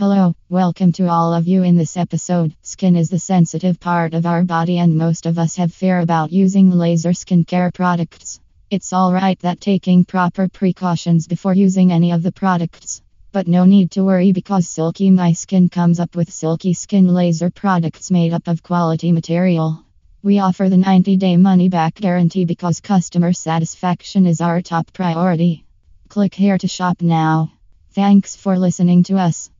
Hello, welcome to all of you in this episode. Skin is the sensitive part of our body, and most of us have fear about using laser skincare products. It's alright that taking proper precautions before using any of the products. But no need to worry because Silky My Skin comes up with Silky Skin laser products made up of quality material. We offer the 90 day money back guarantee because customer satisfaction is our top priority. Click here to shop now. Thanks for listening to us.